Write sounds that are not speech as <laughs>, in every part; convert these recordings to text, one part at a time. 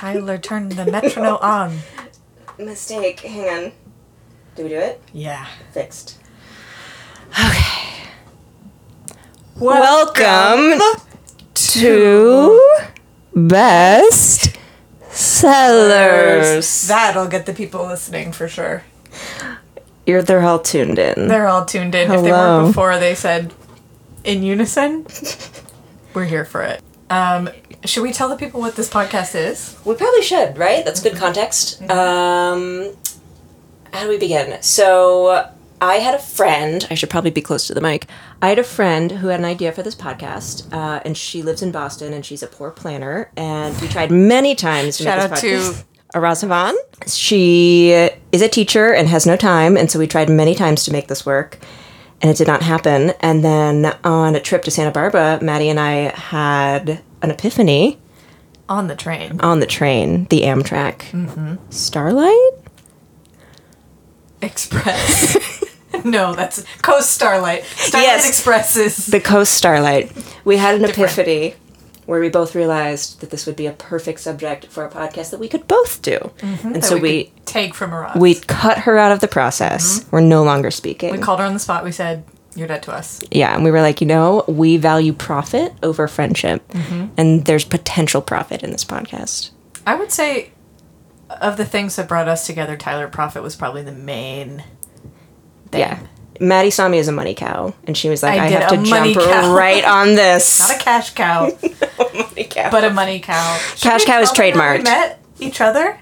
Tyler, turn the metronome <laughs> on. Mistake. Hang on. Do we do it? Yeah. Fixed. Okay. Welcome to Best Cellars. That'll get the people listening for sure. You're they're all tuned in. They're all tuned in. Hello. If they weren't before, they said in unison. We're here for it. Um, should we tell the people what this podcast is? We probably should, right? That's good context. Um, how do we begin? So, I had a friend. I should probably be close to the mic. I had a friend who had an idea for this podcast, uh, and she lives in Boston, and she's a poor planner. And we tried many times to Shout make out this to- podcast. Arasavan. She is a teacher and has no time, and so we tried many times to make this work, and it did not happen. And then on a trip to Santa Barbara, Maddie and I had an epiphany On the train. on the train, the Amtrak. Mm-hmm. Starlight? Express. <laughs> no, that's Coast Starlight. Starlight Yes. Express is The Coast Starlight. We had an epiphany where we both realized that this would be a perfect subject for a podcast that we could both do. And Mm-hmm. that so we, we take from Aras. we cut her out of the process. We're no longer speaking. we called her on the spot. We said, "You're dead to us." yeah, and we were like, you know, we value profit over friendship. Mm-hmm. And there's potential profit in this podcast. I would say, of the things that brought us together, Tyler Profit was probably the main. Thing. Yeah. Maddie saw me as a money cow, and she was like, I I, have to jump cow. right on <laughs> this. Not a cash cow, <laughs> money cow. but a money cow. Should Cash cow is tell them how We trademarked. met each other.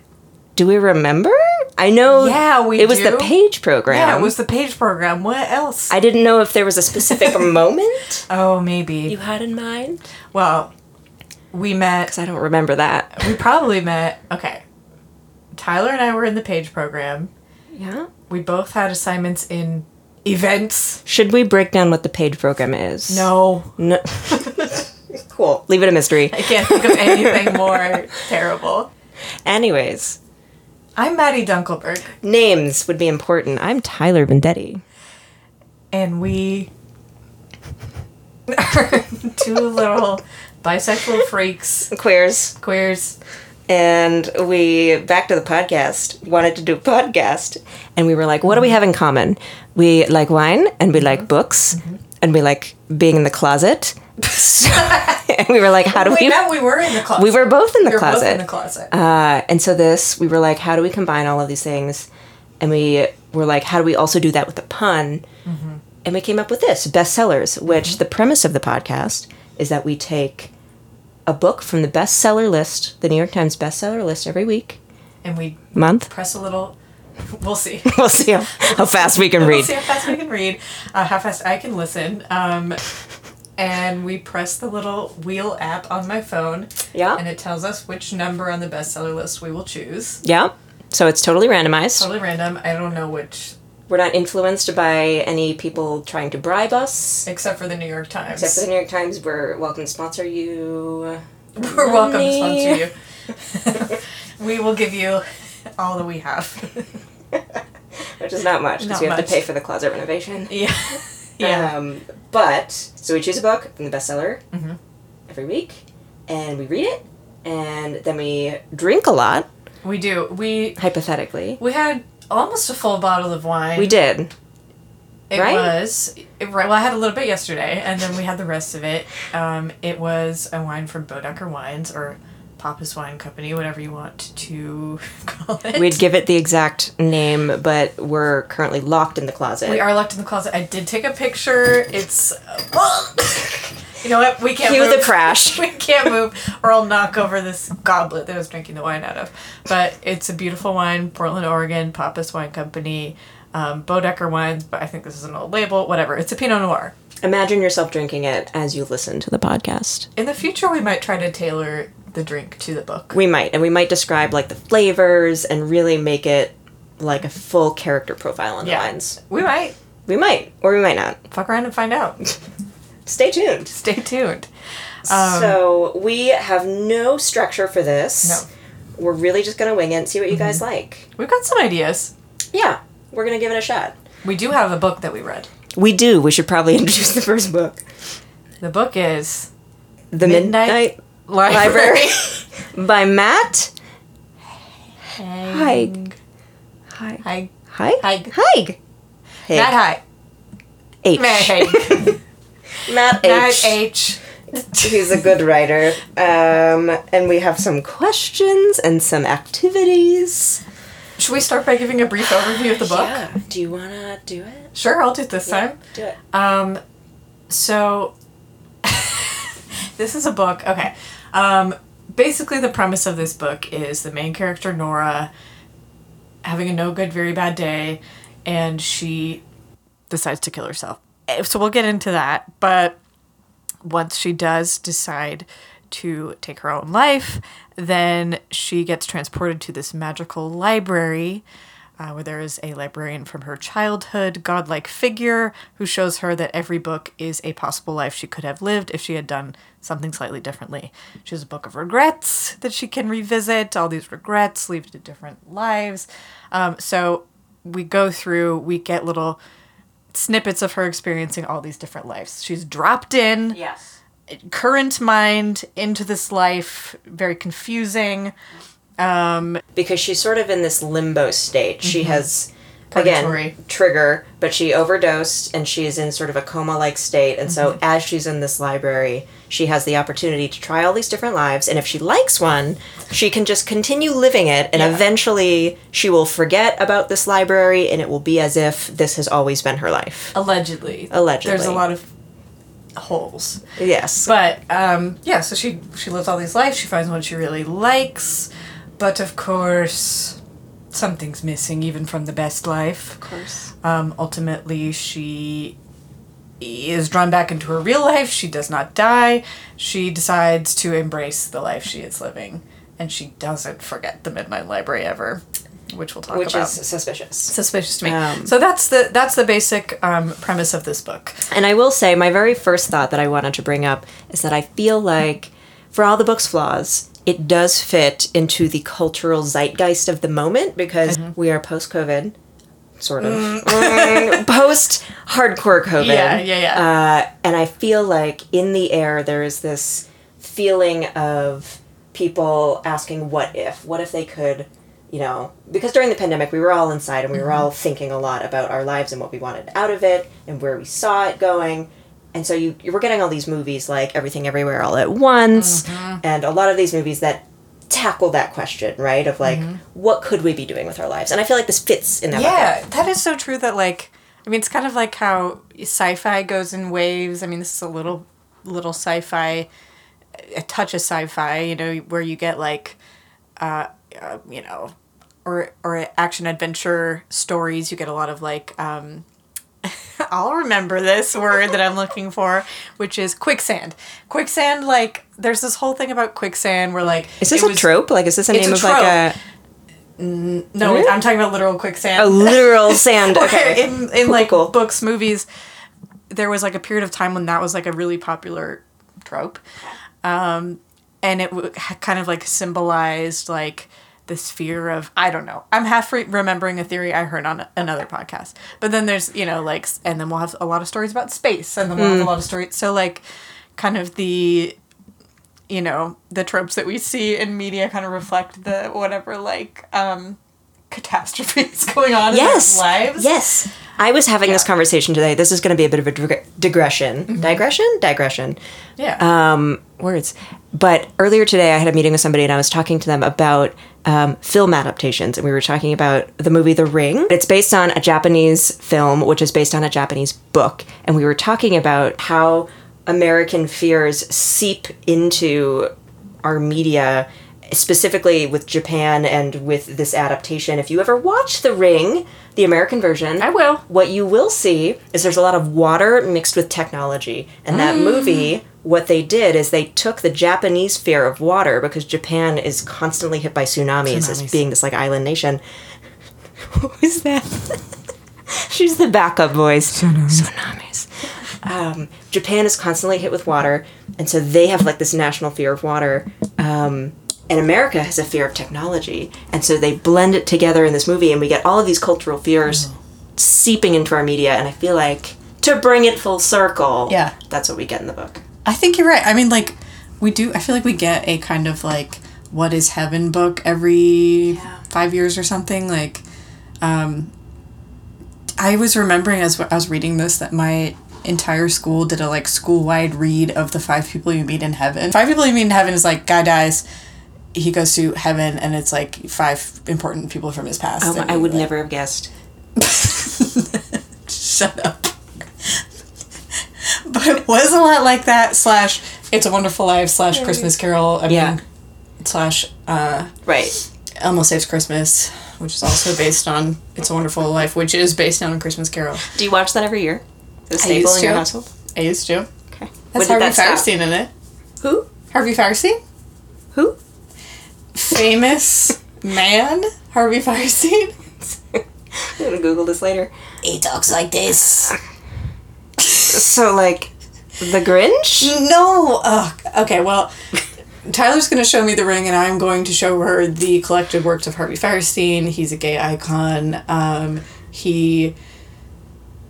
Do we remember? I know. Yeah, we It was do. the page program. Yeah, it was the page program. What else? I didn't know if there was a specific <laughs> moment oh, maybe. you had in mind. Well, we met. Because I don't remember that. We probably met. Okay. Tyler and I were in the page program. Yeah. We both had assignments in events. Should we break down what the paid program is? No, No. <laughs> cool. Leave it a mystery. I can't think of anything more terrible. Anyways, I'm Maddie Dunkelberg, names would be important. I'm Tyler Vendetti. and we <laughs> are two little bisexual freaks, Queers. queers. And we, back to the podcast, wanted to do a podcast. And we were like, what do we have in common? We like wine, and we like books, and we like being in the closet. <laughs> and we were like, how do Wait, we. no, we were in the closet. We were both in the We were both closet. in the closet. Uh, and so this, we were like, how do we combine all of these things? And we were like, how do we also do that with a pun? And we came up with this bestsellers, which the premise of the podcast is that we take a book from the bestseller list, the New York Times bestseller list every week, and we month. press a little. <laughs> We'll see. <laughs> We'll see how, how fast we can read. We'll see how fast we can read, uh, how fast I can listen. Um, and we press the little wheel app on my phone, Yeah. and it tells us which number on the bestseller list we will choose. Yeah. So it's totally randomized. Totally random. I don't know which, We're not influenced by any people trying to bribe us. except for the New York Times. Except for the New York Times, we're welcome to sponsor you. <laughs> We're welcome to sponsor you. <laughs> <laughs> we will give you all that we have. Which is not much because you have much. to pay for the closet renovation. yeah. Yeah. Um, but so we choose a book from the bestseller Mhm. every week, and we read it, and then we drink a lot. we do. We Hypothetically, we had almost a full bottle of wine. we did. It right? was it, right. Well, I had a little bit yesterday, and then we had the rest of it. Um, it was a wine from Boedecker Wines or Pappas Wine Company, whatever you want to <laughs> call it. We'd give it the exact name, but we're currently locked in the closet. we are locked in the closet. I did take a picture. It's. <laughs> you know what? We can't Cue move. the crash. <laughs> we can't move, or I'll knock over this goblet that I was drinking the wine out of. But it's a beautiful wine, Portland, Oregon, Pappas Wine Company. Um, Boedecker wines, but I think this is an old label. Whatever. It's a Pinot Noir. Imagine yourself drinking it as you listen to the podcast. In the future, we might try to tailor the drink to the book. We might, and we might describe like the flavors and really make it like a full character profile on Yeah. the wines. We might We might, or we might not. fuck around and find out. <laughs> Stay tuned. Stay tuned. Um, so we have no structure for this. No. We're really just gonna wing it and see what you guys like. We've got some ideas. Yeah, we're gonna give it a shot. We do have a book that we read. We do. We should probably <laughs> introduce the first book. The book is The Midnight Midnight, Library. Library <laughs> by Matt. Hike. Hike. Hike. Hike. Hike. Hig. Matt Hike. H. Matt Hike. <laughs> Matt Matt H. H. He's a good writer. Um, and we have some questions and some activities. Should we start by giving a brief overview of the book? Yeah. Do you want to do it? Sure, I'll do it this time. Do it. Um, so <laughs> this is a book. Okay. Um, basically, the premise of this book is the main character Nora having a no good, very bad day, and she decides to kill herself. Eh, So we'll get into that, but once she does decide to take her own life, then she gets transported to this magical library uh, where there is a librarian from her childhood, godlike figure, who shows her that every book is a possible life she could have lived if she had done something slightly differently. She has a book of regrets that she can revisit. All these regrets lead to different lives. Um, so we go through, we get little snippets of her experiencing all these different lives. She's dropped in Yes. current mind into this life, very confusing. Um, Because she's sort of in this limbo state. She has, Purgatory. again, trigger, but she overdosed and she is in sort of a coma like state. And so, as she's in this library, she has the opportunity to try all these different lives. And if she likes one, she can just continue living it. And Yeah. eventually, she will forget about this library and it will be as if this has always been her life. allegedly. Allegedly. There's a lot of holes. Yes. But um, yeah, so she she lives all these lives. She finds one she really likes, but of course, something's missing even from the best life. of course. Um, ultimately, she is drawn back into her real life. She does not die. She decides to embrace the life she is living, and she doesn't forget the Midnight Library ever, which we'll talk Which about. Which is suspicious. suspicious to me. Um, so that's the that's the basic um, premise of this book. And I will say, my very first thought that I wanted to bring up is that I feel like, for all the book's flaws, it does fit into the cultural zeitgeist of the moment because Mm-hmm. we are post COVID, sort of. <laughs> post hardcore COVID. Yeah, yeah, yeah. Uh, and I feel like in the air, there is this feeling of people asking, what if? What if they could, you know, because during the pandemic, we were all inside and we were all thinking a lot about our lives and what we wanted out of it and where we saw it going. And so you, you were getting all these movies like Everything Everywhere All at Once, and a lot of these movies that tackle that question, right? Of like, what could we be doing with our lives? And I feel like this fits in that Yeah, bucket. that is so true. That like, I mean, it's kind of like how sci-fi goes in waves. I mean, this is a little little sci-fi, a touch of sci-fi. You know, where you get like, uh, uh you know, or or action adventure stories. You get a lot of like. um <laughs> I'll remember this word that I'm looking for, which is quicksand. Quicksand, like, there's this whole thing about quicksand where, like, Is this a was- trope? Like, is this a name a of like a, No, Really? I'm talking about literal quicksand. a literal <laughs> sand? Okay. in in Cool, like cool. books, movies, there was like a period of time when that was like a really popular trope, um, and it w- kind of like symbolized like this fear of I don't know. I'm half re- remembering a theory I heard on another podcast, but then there's you know like and then we'll have a lot of stories about space, and then we'll have a lot of stories. So like, kind of the you know the tropes that we see in media kind of reflect the whatever like um catastrophes <laughs> going on yes. in their lives Yes. I was having this conversation today. This is going to be a bit of a dig- digression. Digression? Digression. yeah Um, words. But earlier today, I had a meeting with somebody and I was talking to them about um, film adaptations. And we were talking about the movie The Ring. It's based on a Japanese film, which is based on a Japanese book. And we were talking about how American fears seep into our media, specifically with Japan and with this adaptation. If you ever watch The Ring, the American version, I will. what you will see is there's a lot of water mixed with technology. And that movie, what they did is they took the Japanese fear of water because Japan is constantly hit by tsunamis, as being this like island nation. <laughs> Who is that? <laughs> She's the backup voice. Tsunamis. Um, Japan is constantly hit with water, and so they have like this national fear of water. Um, and America has a fear of technology, and so they blend it together in this movie, and we get all of these cultural fears seeping into our media. And I feel like to bring it full circle, Yeah. that's what we get in the book. I think you're right. I mean, like, we do. I feel like we get a kind of like what is heaven book every five years or something. Like, um, I was remembering as I was reading this that my entire school did a like school wide read of the five people you meet in heaven. Five people you meet in heaven is like guy dies, he goes to heaven, and it's like five important people from his past. Oh, I would like, never have guessed. <laughs> Shut up. <laughs> but it was a lot like that. Slash, It's a Wonderful Life. Slash, Christmas Carol. I Yeah. mean, slash, uh, Right. Elmo Saves Christmas, which is also based on It's a Wonderful Life, which is based on a Christmas Carol. Do you watch that every year? The I staple used in your to. household? I used to. Okay. That's Harvey that? Fierstein in it. Who? Harvey Fierstein? Who? Famous man? Harvey Fierstein? <laughs> I'm gonna Google this later. He talks like this. So, like, the Grinch? No. Ugh. Okay, well, Tyler's to show me the ring, and I'm going to show her the collected works of Harvey Fierstein. He's a gay icon. Um, he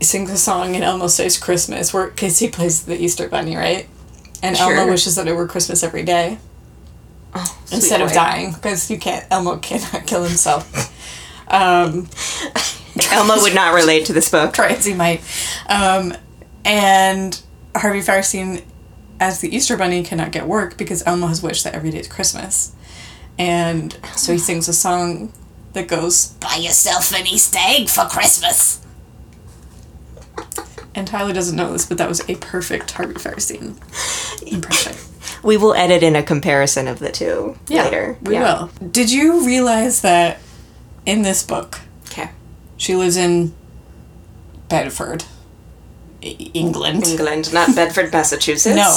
sings a song in Elmo Saves Christmas, where because he plays the Easter Bunny, right? And Sure. Elmo wishes that it were Christmas every day Oh, instead of dying, because you can't. Elmo cannot kill himself. Um, <laughs> Elmo would not relate to this book. try as he might. Um, and Harvey Fierstein, as the Easter Bunny, cannot get work because Elmo has wished that every day is Christmas. And so he sings a song that goes, Buy yourself an Easter egg for Christmas. And Tyler doesn't know this, but that was a perfect Harvey Fierstein impression. <laughs> We will edit in a comparison of the two yeah, later. We Yeah. will. Did you realize that in this book, Okay. she lives in Bedford, England? England, not Bedford, Massachusetts. No.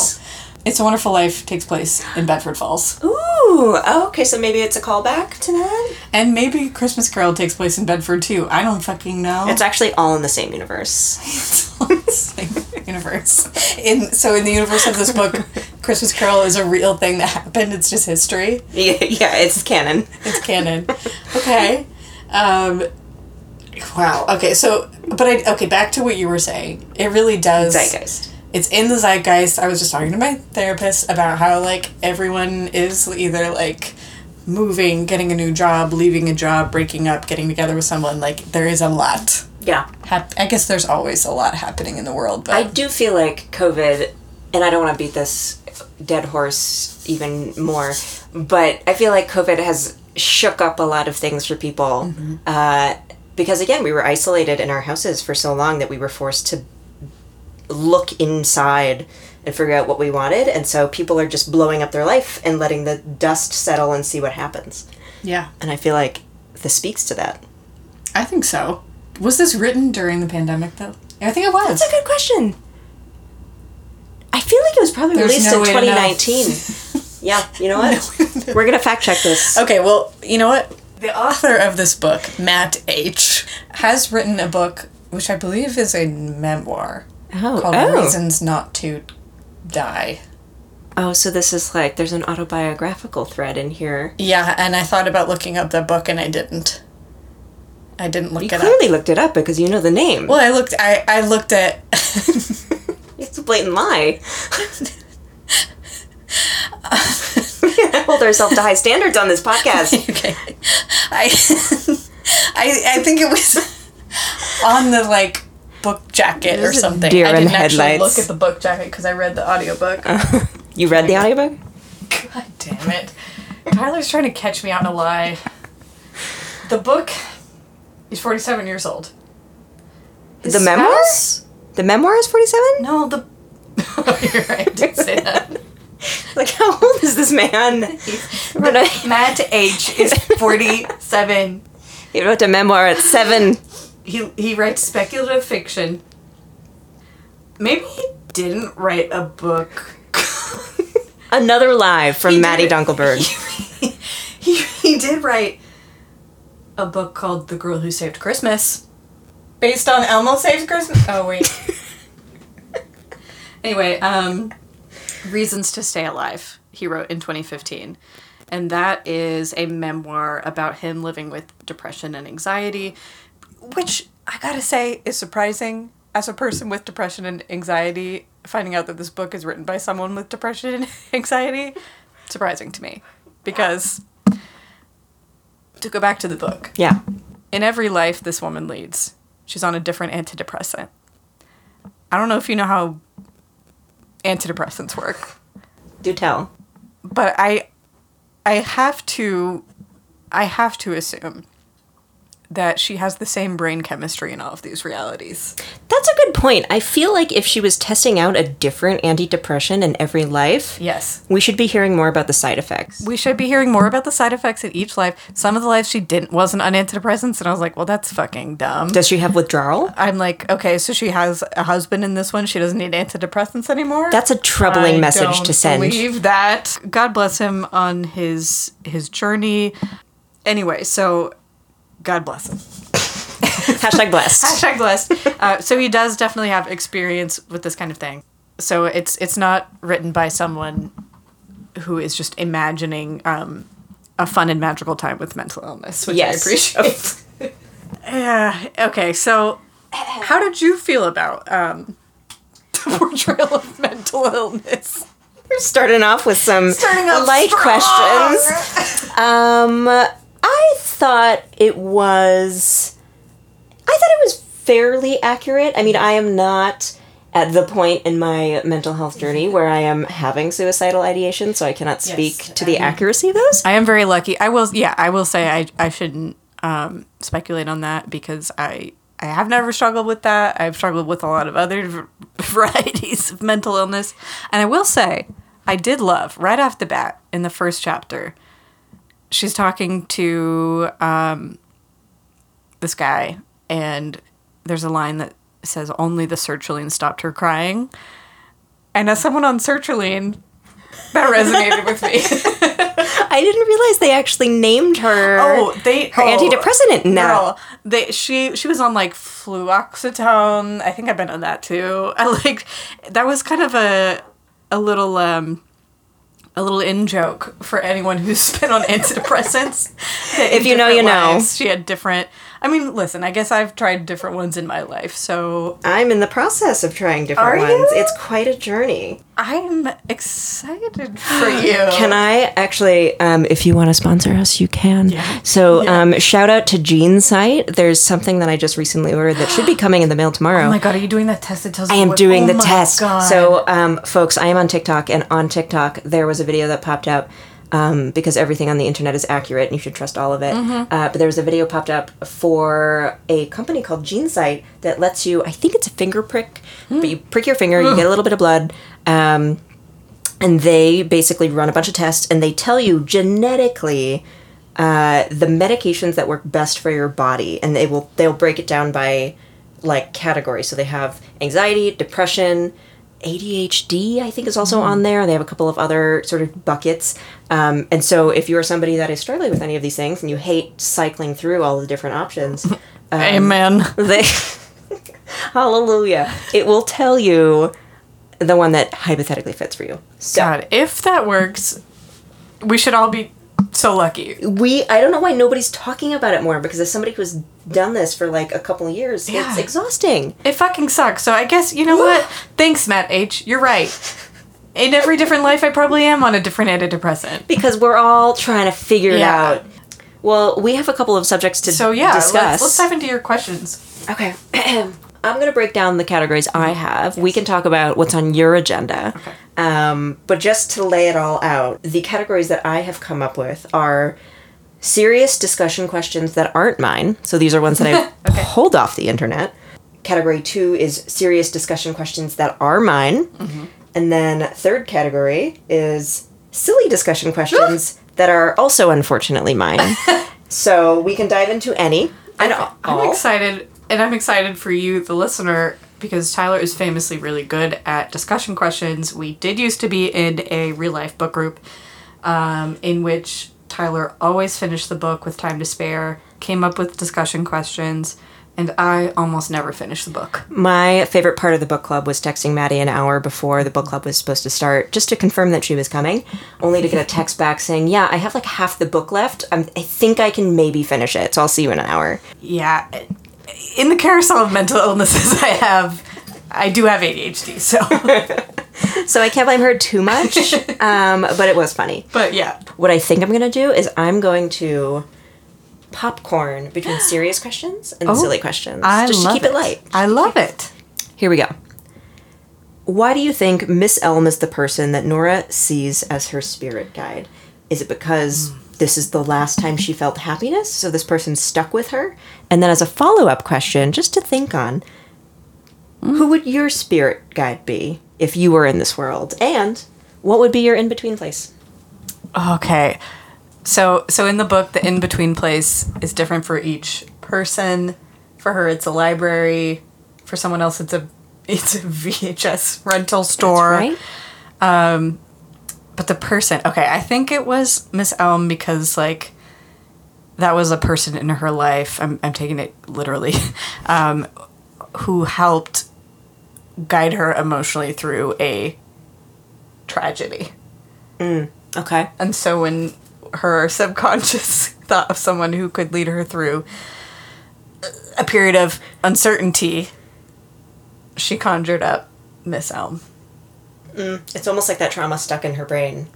It's a Wonderful Life takes place in Bedford Falls. Ooh. Oh, okay. So maybe it's a callback to that. And maybe Christmas Carol takes place in Bedford too. I don't fucking know. It's actually all in the same universe. <laughs> it's the Same universe. In so in the universe of this book, Christmas Carol is a real thing that happened. It's just history. yeah, yeah, it's canon. It's canon. Okay. Um Wow. Okay, so but I okay, back to what you were saying. It really does Zeitgeist. It's in the zeitgeist. I was just talking to my therapist about how like everyone is either like moving, getting a new job, leaving a job, breaking up, getting together with someone. Like there is a lot. Yeah. Hap- I guess there's always a lot happening in the world, but I do feel like COVID, and I don't want to beat this dead horse even more, but I feel like COVID has shook up a lot of things for people. Uh, because again, we were isolated in our houses for so long that we were forced to look inside and figure out what we wanted. And so people are just blowing up their life and letting the dust settle and see what happens. yeah, And I feel like this speaks to that. I think so. Was this written during the pandemic though? I think it was. That's a good question. I feel like it was probably There's released no in way to know. 2019. <laughs> yeah, you know what? We're gonna fact check this. Okay, well, you know what? The author of this book, Matt H., has written a book which I believe is a memoir Oh, called oh. Reasons Not to Die. oh, so this is like there's an autobiographical thread in here. Yeah, and I thought about looking up the book and I didn't. I didn't look You it up. clearly looked it up because you know the name. Well, I looked. I I looked at. <laughs> It's a blatant lie. <laughs> Hold ourselves to high standards on this podcast. <laughs> okay, I I I think it was on the like book jacket or something. deer I didn't actually headlights. look at the book jacket because I read the audiobook. <laughs> You read the audiobook? God damn it. Tyler's trying to catch me out in a lie. The book is 47 years old. His the spouse- memoirs? The memoir is 47? No, the. <laughs> Oh, you're right, I did say that. <laughs> Like, how old is this man? Wrote a- Matt H is 47. He wrote a memoir at seven. He, he writes speculative fiction. Maybe he didn't write a book. <laughs> Another lie from He Maddie did- Dunkelberg. <laughs> he, he did write a book called The Girl Who Saved Christmas. Based on Elmo Saves Christmas. Oh, wait. <laughs> anyway, um, Reasons to Stay Alive, he wrote in 2015. And that is a memoir about him living with depression and anxiety, which I gotta say is surprising as a person with depression and anxiety. Finding out that this book is written by someone with depression and <laughs> anxiety, surprising to me. Because to go back to the book, Yeah. in every life this woman leads, she's on a different antidepressant. I don't know if you know how antidepressants work, Do tell. but I I have to I have to assume that she has the same brain chemistry in all of these realities. That's a good point. I feel like if she was testing out a different antidepressant in every life, Yes. we should be hearing more about the side effects. We should be hearing more about the side effects in each life. Some of the lives she didn't wasn't on antidepressants, and I was like, well, that's fucking dumb. Does she have withdrawal? <laughs> I'm like, okay, so she has a husband in this one. She doesn't need antidepressants anymore. That's a troubling I message to send. Believe that. God bless him on his his journey. Anyway, so God bless him. <laughs> Hashtag blessed. <laughs> Hashtag blessed. Uh, so he does definitely have experience with this kind of thing. So it's it's not written by someone who is just imagining um, a fun and magical time with mental illness, which Yes. I appreciate. <laughs> yeah. Okay. So, how did you feel about um, the portrayal of mental illness? We're starting off with some Starting off light strong. questions. Um, thought it was. I thought it was fairly accurate. I mean, I am not at the point in my mental health journey where I am having suicidal ideation, so I cannot speak Yes, to the um, accuracy of those. I am very lucky. I will, yeah, I will say I, I shouldn't um, speculate on that because I I have never struggled with that. I've struggled with a lot of other <laughs> varieties of mental illness, and I will say I did love right off the bat in the first chapter. She's talking to um, this guy, and there's a line that says, "Only the sertraline stopped her crying." And as someone on sertraline, that <laughs> resonated with me. I didn't realize they actually named her. Oh, they her oh, antidepressant now. Girl, they she she was on like fluoxetine. I think I've been on that too. I <laughs> like that was kind of a a little um a little in joke for anyone who's <laughs> been on antidepressants. If you know, you different know. She had different. I mean, listen. I guess I've tried different ones in my life, so I'm in the process of trying different Are ones. you? It's quite a journey. I'm excited for you. Can I actually, um, if you want to sponsor us, you can. Yeah. So, Yeah. um, shout out to GeneSight. There's something that I just recently ordered that should be <gasps> coming in the mail tomorrow. Oh my god, are you doing that test that tells I am what- doing oh the my test. God. So, um, folks, I am on TikTok, and on TikTok, there was a video that popped up um, because everything on the internet is accurate and you should trust all of it. Mm-hmm. Uh, but there was a video popped up for a company called GeneSight that lets you, I think it's a finger prick, Hmm. but you prick your finger, you get a little bit of blood. Um, and they basically run a bunch of tests and they tell you genetically uh, the medications that work best for your body and they will they'll break it down by like categories so they have anxiety depression adhd i think is also on there they have a couple of other sort of buckets um, and so if you're somebody that is struggling with any of these things and you hate cycling through all the different options <laughs> um, Amen. <laughs> they hallelujah it will tell you the one that hypothetically fits for you so God, if that works, we should all be so lucky. we i don't know why nobody's talking about it more because as somebody who's done this for like a couple of years Yeah. it's exhausting It fucking sucks. So I guess you know what? <gasps> Thanks, Matt H. You're right. In every different life, I probably am on a different antidepressant. because we're all trying to figure it Yeah. out. Well we have a couple of subjects to So yeah, discuss let's, let's dive into your questions. okay. <clears throat> I'm going to break down the categories i have. We can talk about what's on your agenda. Okay. um, but just to lay it all out the categories that i have come up with are serious discussion questions that aren't mine. So these are ones that i've <laughs> pulled off the internet. Category two is serious discussion questions that are mine. Mm-hmm. And then third category is silly discussion questions <gasps> that are also unfortunately mine. <laughs> So we can dive into any. And I'm excited, and I'm excited for you, the listener, because Tyler is famously really good at discussion questions. We did used to be in a real life book group, um, in which Tyler always finished the book with time to spare, came up with discussion questions, and I almost never finished the book. My favorite part of the book club was texting Maddie an hour before the book club was supposed to start, just to confirm that she was coming, only to get a text back saying, "Yeah, I have like half the book left. I'm, I think I can maybe finish it, so I'll see you in an hour." Yeah, in the carousel of mental illnesses I have, I do have ADHD, so. <laughs> So I can't blame her too much, <laughs> um, but it was funny. but yeah. What I think I'm gonna do is I'm going to popcorn between <gasps> serious questions and oh, silly questions. Oh, I just love to keep it, light. I love it. Here we go. Why do you think Miss Elm is the person that Nora sees as her spirit guide? Is it because hmm. this is the last time she felt happiness, so this person stuck with her? And then, as a follow up question, just to think on, who hmm. would your spirit guide be if you were in this world? And what would be your in between place? Okay. So so in the book the in between place is different for each person. For her it's a library. For someone else it's a <laughs> it's a VHS rental store. Right? But the person, okay, I think it was Miss Elm because like that was a person in her life. I'm I'm taking it literally, <laughs> um, who helped guide her emotionally through a tragedy. Okay. And so when her subconscious <laughs> thought of someone who could lead her through a period of uncertainty, she conjured up Miss Elm. Mm, it's almost like that trauma stuck in her brain.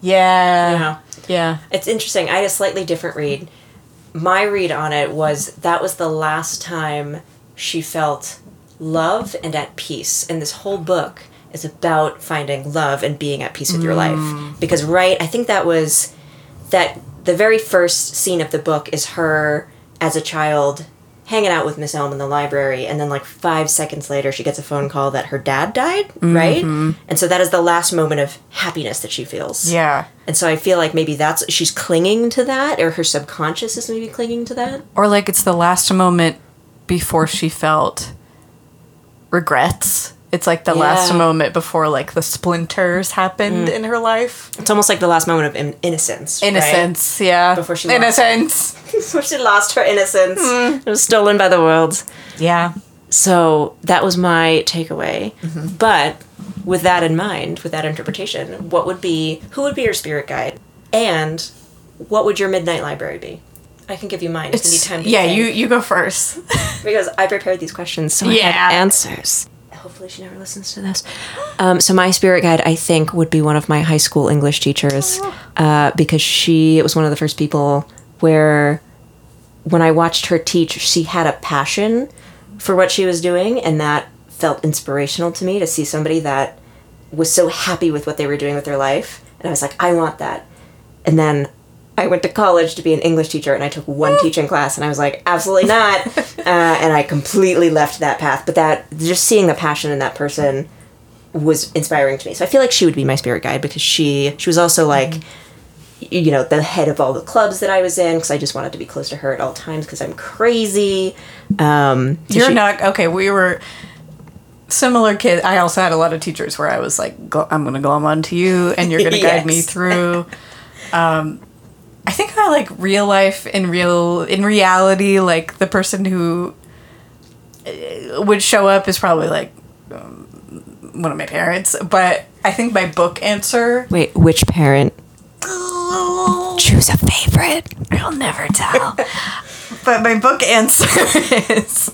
Yeah. Yeah. Yeah. It's interesting. I had a slightly different read. My read on it was that was the last time she felt love and at peace. And this whole book is about finding love and being at peace with your life. Mm. Because, right, I think that was that the very first scene of the book is her as a child hanging out with Miss Elm in the library, and then like five seconds later, she gets a phone call that her dad died, right? Mm-hmm. And so that is the last moment of happiness that she feels. Yeah. And so I feel like maybe that's she's clinging to that, or her subconscious is maybe clinging to that. Or like it's the last moment before she felt regrets. It's like the last moment before like the splinters happened mm. in her life. It's almost like the last moment of in- innocence. right? Innocence, yeah. Before she lost innocence. <laughs> Before she lost her innocence. Mm. It was stolen by the world. Yeah. So that was my takeaway. Mm-hmm. But with that in mind, with that interpretation, what would be who would be your spirit guide, and what would your midnight library be? I can give you mine. It's, It's, time. Yeah, think, you you go first. <laughs> because I prepared these questions, so I Yeah. had answers. Hopefully, she never listens to this. Um, so my spirit guide, I think, would be one of my high school English teachers, uh, because she was one of the first people where, when I watched her teach, she had a passion for what she was doing, and that felt inspirational to me to see somebody that was so happy with what they were doing with their life, and I was like, I want that. And then I went to college to be an English teacher, and I took one teaching class, and I was like, absolutely not. <laughs> uh, and I completely left that path. But that just seeing the passion in that person was inspiring to me. So I feel like she would be my spirit guide because she she was also like. y- You know, the head of all the clubs that I was in because I just wanted to be close to her at all times because I'm crazy. Um, so You're she- not okay. We were similar kids. I also had a lot of teachers where I was like, "I'm going to glom onto you, and you're going <laughs> to guide me through." Um, I think I like real life in real in reality. Like the person who uh, would show up is probably like um, one of my parents. But I think my book answer. Wait, which parent? Choose a favorite. I'll never tell. <laughs> but my book answer <laughs> is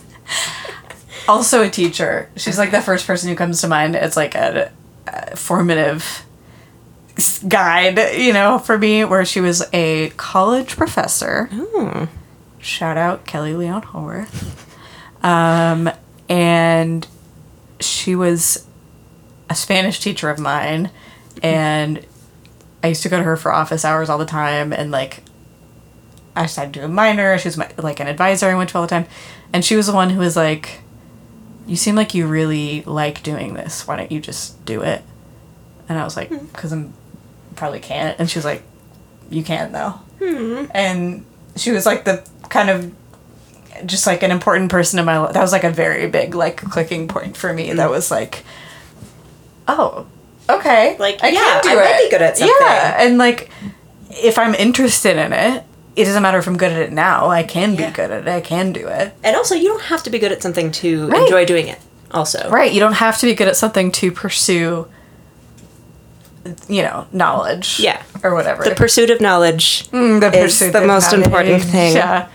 also a teacher. She's like the first person who comes to mind It's like a, a formative guide, you know, for me, where she was a college professor. Shout out Kelly Leon Haworth. Um, and she was a Spanish teacher of mine, and I used to go to her for office hours all the time, and like I decided to do a minor. She was my, like an advisor I went to all the time, and she was the one who was like, "You seem like you really like doing this. Why don't you just do it?" And I was like, "Cause I'm probably can't." And she was like, "You can though." Hmm. And she was like the kind of just like an important person in my life. That was like a very big like clicking point for me. That mm. was like, oh, okay, Like, I yeah, can do I it. might be good at something. Yeah, and like if I'm interested in it, it doesn't matter if I'm good at it now. I can be good at it. I can do it. And also, you don't have to be good at something to Right. enjoy doing it. Also, Right. You don't have to be good at something to pursue. You know, knowledge. Yeah. Or whatever. the pursuit of knowledge Mm, the is the most important thing. Yeah.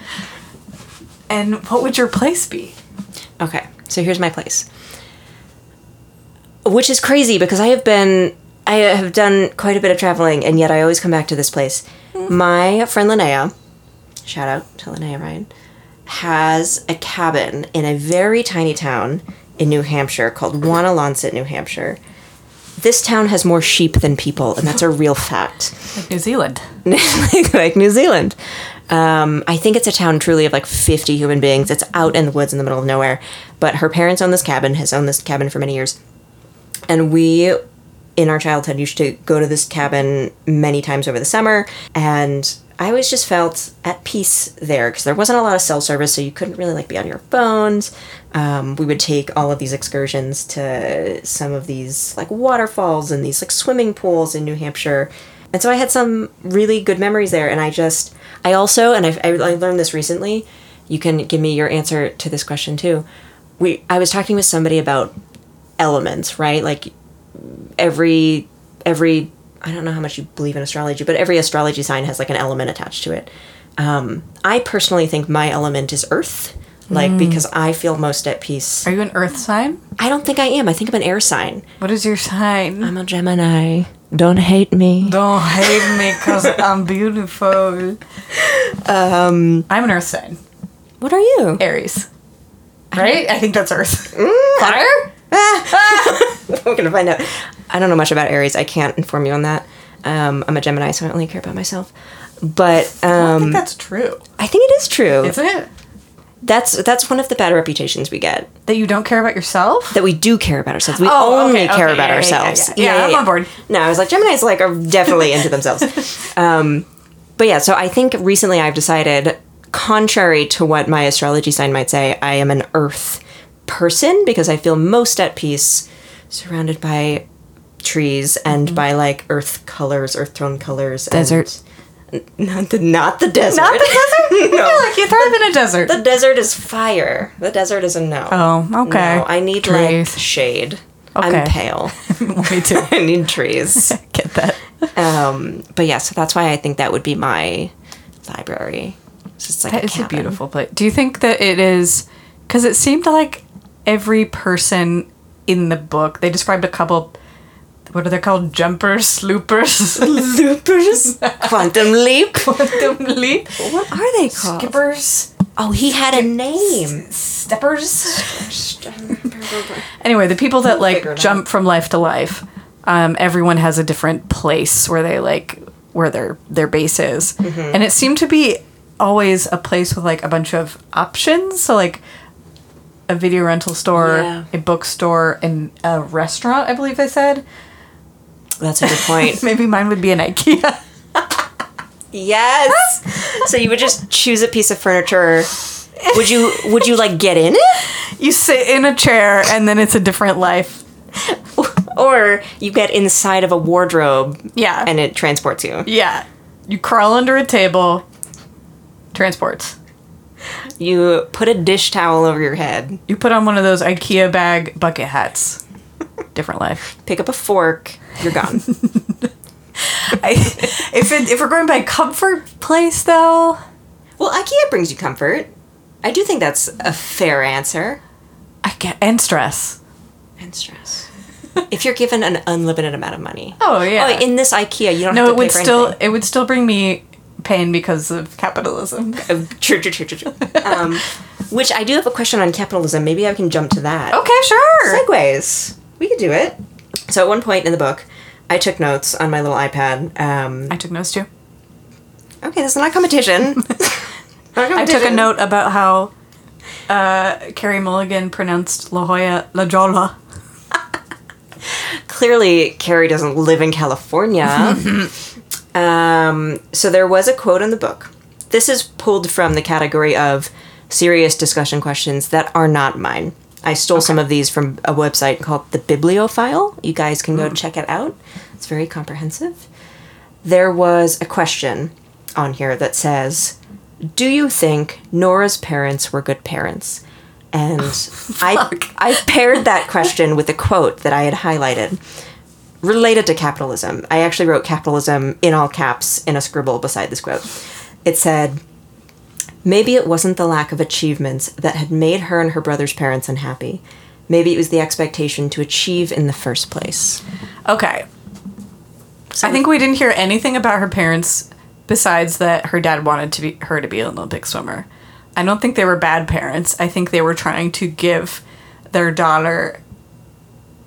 And what would your place be? Okay, so here's my place. Which is crazy because I have been I have done quite a bit of traveling and yet I always come back to this place. My friend Linnea, shout out to Linnea Ryan, has a cabin in a very tiny town in New Hampshire called Wonalancet, New Hampshire. This town has more sheep than people, and that's a real fact. <laughs> Like New Zealand. <laughs> like, like New Zealand. Um, I think it's a town truly of like 50 human beings. It's out in the woods in the middle of nowhere. But her parents own this cabin, has owned this cabin for many years. And we, in our childhood, used to go to this cabin many times over the summer. And I always just felt at peace there because there wasn't a lot of cell service, so you couldn't really like be on your phones. Um, we would take all of these excursions to some of these like waterfalls and these like swimming pools in New Hampshire. And so I had some really good memories there. And I just, I also, and I, I learned this recently. You can give me your answer to this question too. We, I was talking with somebody about elements, right? Like every, every, I don't know how much you believe in astrology, but every astrology sign has like an element attached to it. Um, I personally think my element is earth, like because I feel most at peace. Are you an earth sign? I don't think I am. I think I'm an air sign. What is your sign? I'm a Gemini. Don't hate me. Don't hate me because <laughs> I'm beautiful. Um, I'm an earth sign. what are you? Aries. Right? I think that's earth. Mm, Fire? <laughs> We're gonna find out. I don't know much about Aries. I can't inform you on that. Um, I'm a Gemini, so I only care about myself. But um, I um, think that's true. I think it is true. Isn't it? That's that's one of the bad reputations we get. That you don't care about yourself? That we do care about ourselves. We Oh, only okay, care okay, about yeah, yeah, yeah, ourselves. yeah. Yeah, I'm on board. No, I was like Gemini's like are definitely into themselves. <laughs> Um, but yeah, so I think recently I've decided, contrary to what my astrology sign might say, I am an Earth person because I feel most at peace surrounded by trees and by like earth colors, earth tone colors. and- Desert. Not the not the desert. Not the desert? <laughs> no. I like you thrive in a desert. The desert is fire. The desert is a no. Oh, okay. No, I need Trees. like shade. Okay. I'm pale. <laughs> Me too. <laughs> I need trees. Get that. Um, but yeah, so that's why I think that would be my library. It's just like That a is a beautiful place. Do you think that it is because it seemed like every person in the book they described a couple. What are they called? Jumpers, sloopers, <laughs> Loopers, quantum leap. quantum leap, What are they called? skippers, Oh, he had a name. steppers. <laughs> Anyway, the people that like jump from life to life, um, everyone has a different place where they like where their their base is, Mm-hmm. and it seemed to be always a place with like a bunch of options. So like a video rental store, Yeah. a bookstore, and a restaurant. I believe they said. That's a good point. <laughs> Maybe mine would be an IKEA. yes. so you would just choose a piece of furniture. Would you? Would you like get in it? you sit in a chair, and then it's a different life. or you get inside of a wardrobe Yeah. and it transports you. yeah. You crawl under a table. Transports. You put a dish towel over your head, You put on one of those IKEA bag bucket hats. Different life. pick up a fork, you're gone. <laughs> I, if it, if we're going by comfort place though, well, IKEA brings you comfort. I do think that's a fair answer. I get and stress. And stress. if you're given an unlimited amount of money. Oh yeah. Oh, in this IKEA, you don't no, have to it pay would for still anything. it would still bring me pain because of capitalism. Uh, <laughs> true, true, true, true, true. um, which I do have a question on capitalism. Maybe I can jump to that. Okay, sure. Segues. We could do it. So at one point in the book, I took notes on my little iPad. Um, I took notes too. okay, that's not competition. <laughs> <laughs> Not a I took a note about how uh, Carey Mulligan pronounced La Jolla La Jolla. <laughs> Clearly, Carey doesn't live in California. um, so there was a quote in the book. This is pulled from the category of serious discussion questions that are not mine. I stole some of these from a website called The Bibliophile. You guys can go hmm. check it out. It's very comprehensive. There was a question on here that says, "Do you think Nora's parents were good parents?" And oh, I I paired that question with a quote that I had highlighted related to capitalism. I actually wrote capitalism in all caps in a scribble beside this quote. It said, Maybe it wasn't the lack of achievements that had made her and her brother's parents unhappy. Maybe it was the expectation to achieve in the first place. Okay. I think we didn't hear anything about her parents besides that her dad wanted to be her to be an Olympic swimmer. I don't think they were bad parents. I think they were trying to give their daughter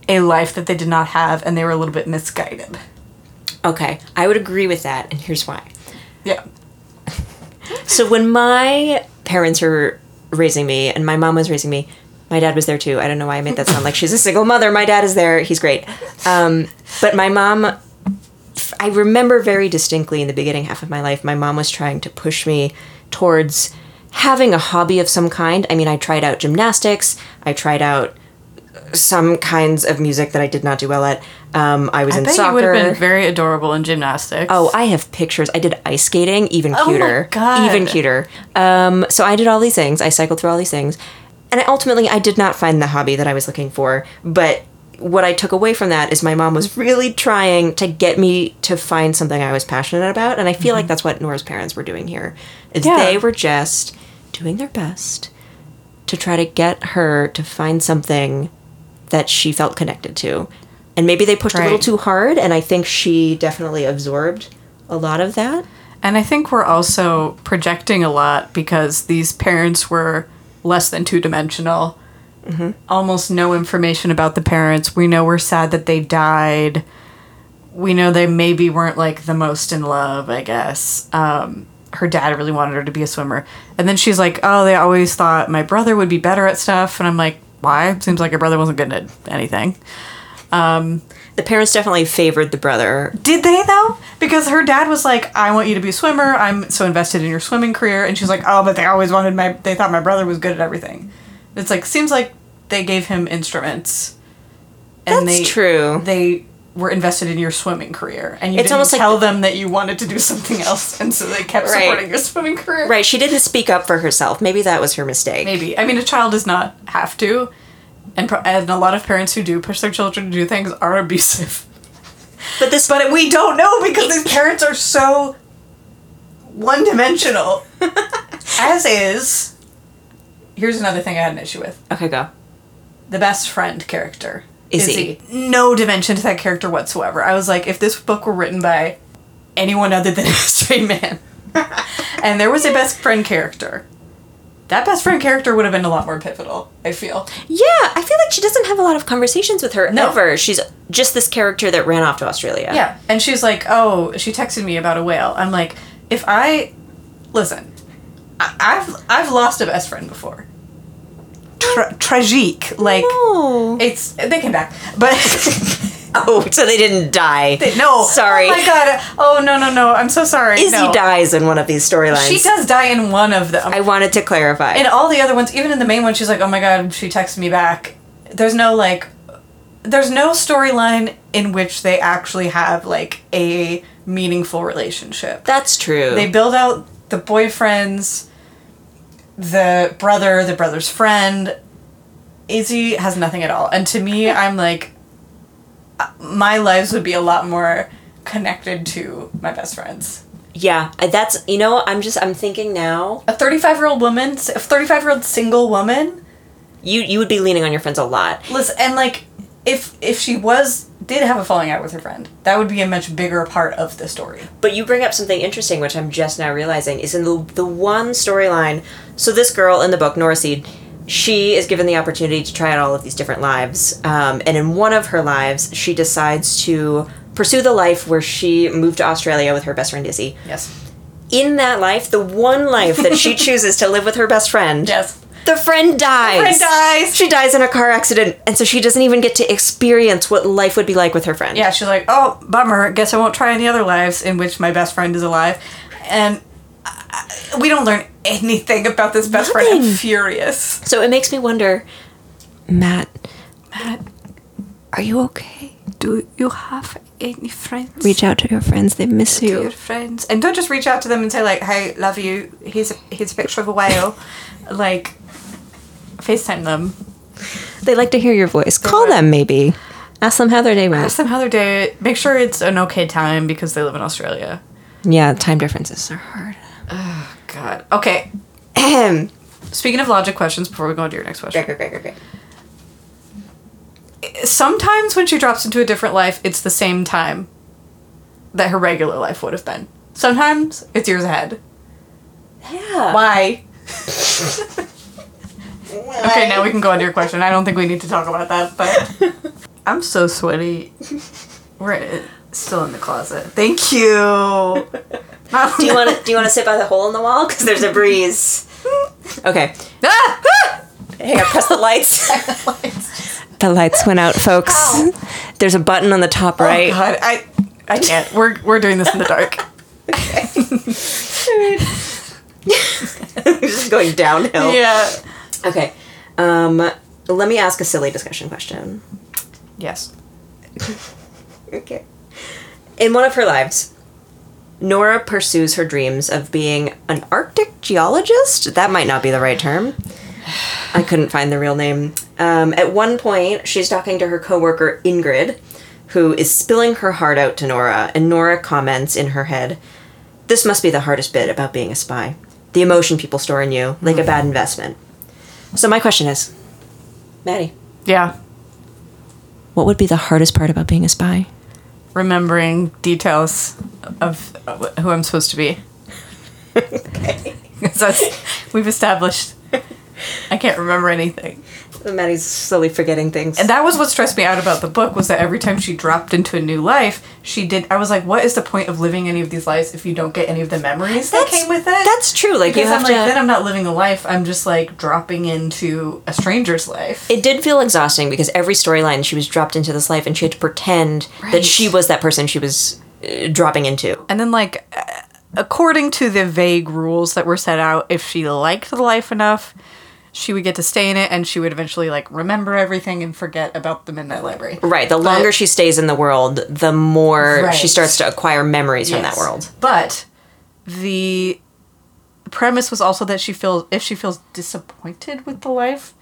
a life that they did not have and they were a little bit misguided. Okay, I would agree with that, and here's why. Yeah. So when my parents were raising me and my mom was raising me, my dad was there too. I don't know why I made that sound like she's a single mother. My dad is there. He's great. Um, but my mom, I remember very distinctly in the beginning half of my life, my mom was trying to push me towards having a hobby of some kind. I mean, I tried out gymnastics. I tried out some kinds of music that I did not do well at. Um, I was I in bet soccer. you would have been very adorable in gymnastics. Oh, I have pictures. I did ice skating, even cuter. Oh my. God. Even cuter. Um, so I did all these things. I cycled through all these things. And I, ultimately, I did not find the hobby that I was looking for. But what I took away from that is my mom was really trying to get me to find something I was passionate about. And I feel like that's what Nora's parents were doing here. Is Mm-hmm. Yeah. they were just doing their best to try to get her to find something that she felt connected to. And maybe they pushed a little too hard, and I think she definitely absorbed a lot of that. And I think we're also projecting a lot because these parents were less than two dimensional. Almost no information about the parents. We know we're sad that they died. We know they maybe weren't like the most in love, I guess. Um, her dad really wanted her to be a swimmer. And then she's like, oh, they always thought my brother would be better at stuff. And I'm like, why? Seems like your brother wasn't good at anything. Um, the parents definitely favored the brother. Did they though? Because her dad was like, "I want you to be a swimmer. I'm so invested in your swimming career," and she's like, "Oh, but they always wanted my. They thought my brother was good at everything." It's like seems like they gave him instruments, and That's they true. They were invested in your swimming career, and you It's didn't like tell the- them that you wanted to do something else, <laughs> and so they kept Right. supporting your swimming career. Right, she didn't speak up for herself. Maybe that was her mistake. Maybe. I mean, a child does not have to, and pro- and a lot of parents who do push their children to do things are abusive. But this But we don't know because these <laughs> parents are so one dimensional. <laughs> As is, here's another thing I had an issue with Okay, go. the best friend character. Izzy. No dimension to that character whatsoever. I was like, if this book were written by anyone other than <laughs> a straight man, and there was a best friend character, that best friend character would have been a lot more pivotal, I feel. Yeah, I feel like she doesn't have a lot of conversations with her No. ever. She's just this character that ran off to Australia. Yeah, and she's like, "Oh, she texted me about a whale." I'm like, "If I listen, I, I've I've lost a best friend before. Tra- tragique, like Oh. it's they came back, but <laughs> <laughs> Oh, so they didn't die. no, Sorry. Oh my god, oh no no no, I'm so sorry. Izzy no. dies in one of these storylines. She does die in one of them. I wanted to clarify. in all the other ones, even in the main one, she's like, "Oh my god," she texted me back. There's no like, there's no storyline in which they actually have like a meaningful relationship. That's true. They build out the boyfriends, the brother, the brother's friend. Izzy has nothing at all, and to me, I'm like, my lives would be a lot more connected to my best friends. yeah, that's you know. I'm just I'm thinking now. A 35 year old woman, a 35 year old single woman You you would be leaning on your friends a lot. Listen, and like, if if she was did have a falling out with her friend, that would be a much bigger part of the story. But you bring up something interesting, which I'm just now realizing is in the the one storyline. So this girl in the book, Nora Seed, she is given the opportunity to try out all of these different lives, um, and in one of her lives, she decides to pursue the life where she moved to Australia with her best friend Izzy. Yes. In that life, the one life that she <laughs> chooses to live with her best friend, Yes. the friend dies. The friend dies. She dies in a car accident, and so she doesn't even get to experience what life would be like with her friend. Yeah, she's like, oh, bummer. Guess I won't try any other lives in which my best friend is alive, and I, we don't learn anything about this best friend. I'm furious. So it makes me wonder, Matt, Matt, are you okay? do you have any friends? Reach out to your friends; they miss to your you. friends, and don't just reach out to them and say like, "Hey, love you." Here's a, here's a picture of a whale. <laughs> like, FaceTime them. They like to hear your voice. Call would. them, maybe. Ask them how their day went. Ask them how their day. Make sure it's an okay time because they live in Australia. Yeah, time differences are hard. God. Okay. <clears throat> Speaking of logic questions, before we go on to your next question, Great, great, great, great, great. sometimes when she drops into a different life, it's the same time that her regular life would have been. Sometimes it's years ahead. Yeah. Why? <laughs> Okay, now we can go on to your question. I don't think we need to talk about that, but <laughs> I'm so sweaty. We're still in the closet. Thank you. <laughs> Not- <laughs> Do you want to? Do you want to sit by the hole in the wall? Because there's a breeze. <laughs> Okay. Ah! Ah! Hang on. <laughs> Press the lights. the lights went out, folks. There's a button on the top right. Oh God, I I can't. We're we're doing this in the dark. Okay. Just going downhill. Yeah. Okay. Um, let me ask a silly discussion question. Yes. Okay. In one of her lives, Nora pursues her dreams of being an Arctic geologist. That might not be the right term. I couldn't find the real name. Um, at one point, she's talking to her coworker Ingrid, who is spilling her heart out to Nora, and Nora comments in her head, "This must be the hardest bit about being a spy. The emotion people store in you, like a bad investment." So my question is, Maddie, Yeah. what would be the hardest part about being a spy? Remembering details of who I'm supposed to be. <laughs> Okay. <laughs> that's- we've established I can't remember anything. Maddie's slowly forgetting things. And that was what stressed me out about the book was that every time she dropped into a new life, she did I was like, what is the point of living any of these lives if you don't get any of the memories that came with it? That's true. Like because you have I'm like, to. then I'm not living a life. I'm just like dropping into a stranger's life. it did feel exhausting because every storyline she was dropped into this life and she had to pretend Right. that she was that person she was uh, dropping into. And then, like, uh, according to the vague rules that were set out, if she liked the life enough, she would get to stay in it and she would eventually, like, remember everything and forget about the Midnight Library. Right. The longer she stays in the world, the more Right. she starts to acquire memories from that world. But the premise was also that she feels, if she feels disappointed with the life,